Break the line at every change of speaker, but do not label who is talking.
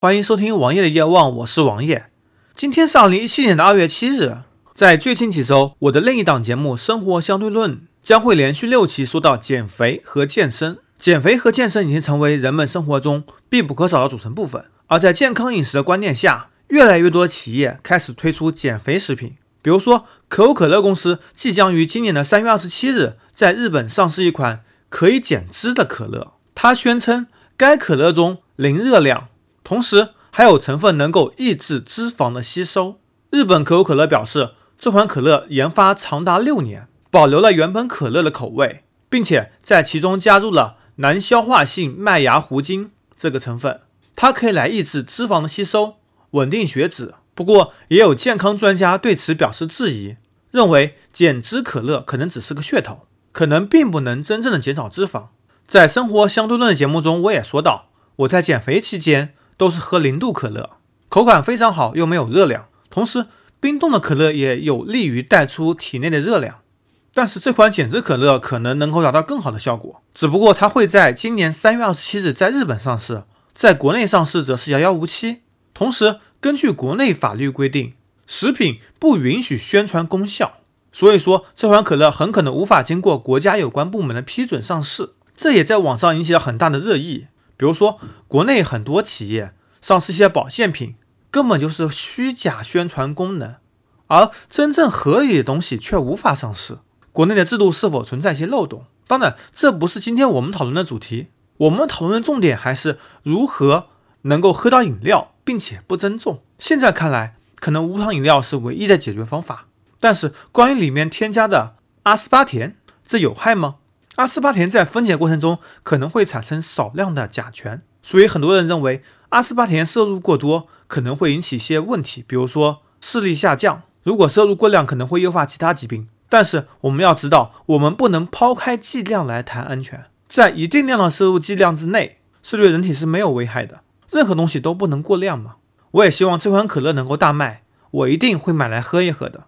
欢迎收听王爷的夜望，我是王爷。今天是二零一七年的二月七日，在最近几周，我的另一档节目《生活相对论》将会连续六期说到减肥和健身。减肥和健身已经成为人们生活中必不可少的组成部分。而在健康饮食的观念下，越来越多的企业开始推出减肥食品。比如说，可口可乐公司即将于今年的三月二十七日在日本上市一款可以减脂的可乐。它宣称该可乐中零热量。同时还有成分能够抑制脂肪的吸收。日本可口可乐表示，这款可乐研发长达六年，保留了原本可乐的口味，并且在其中加入了难消化性麦芽糊精这个成分，它可以来抑制脂肪的吸收，稳定血脂。不过，也有健康专家对此表示质疑，认为减脂可乐可能只是个噱头，可能并不能真正的减少脂肪。在生活相对论的节目中，我也说到，我在减肥期间。都是喝零度可乐，口感非常好，又没有热量。同时，冰冻的可乐也有利于带出体内的热量。但是这款减脂可乐可能能够达到更好的效果，只不过它会在今年三月二十七日在日本上市，在国内上市则是遥遥无期。同时，根据国内法律规定，食品不允许宣传功效，所以说这款可乐很可能无法经过国家有关部门的批准上市。这也在网上引起了很大的热议。比如说，国内很多企业上市一些保健品，根本就是虚假宣传功能，而真正合理的东西却无法上市。国内的制度是否存在一些漏洞？当然，这不是今天我们讨论的主题。我们讨论的重点还是如何能够喝到饮料，并且不增重。现在看来，可能无糖饮料是唯一的解决方法。但是，关于里面添加的阿斯巴甜，这有害吗？阿斯巴甜在分解过程中可能会产生少量的甲醛，所以很多人认为阿斯巴甜摄入过多可能会引起一些问题，比如说视力下降。如果摄入过量，可能会诱发其他疾病。但是我们要知道，我们不能抛开剂量来谈安全，在一定量的摄入剂量之内，是对人体是没有危害的。任何东西都不能过量嘛。我也希望这款可乐能够大卖，我一定会买来喝一喝的。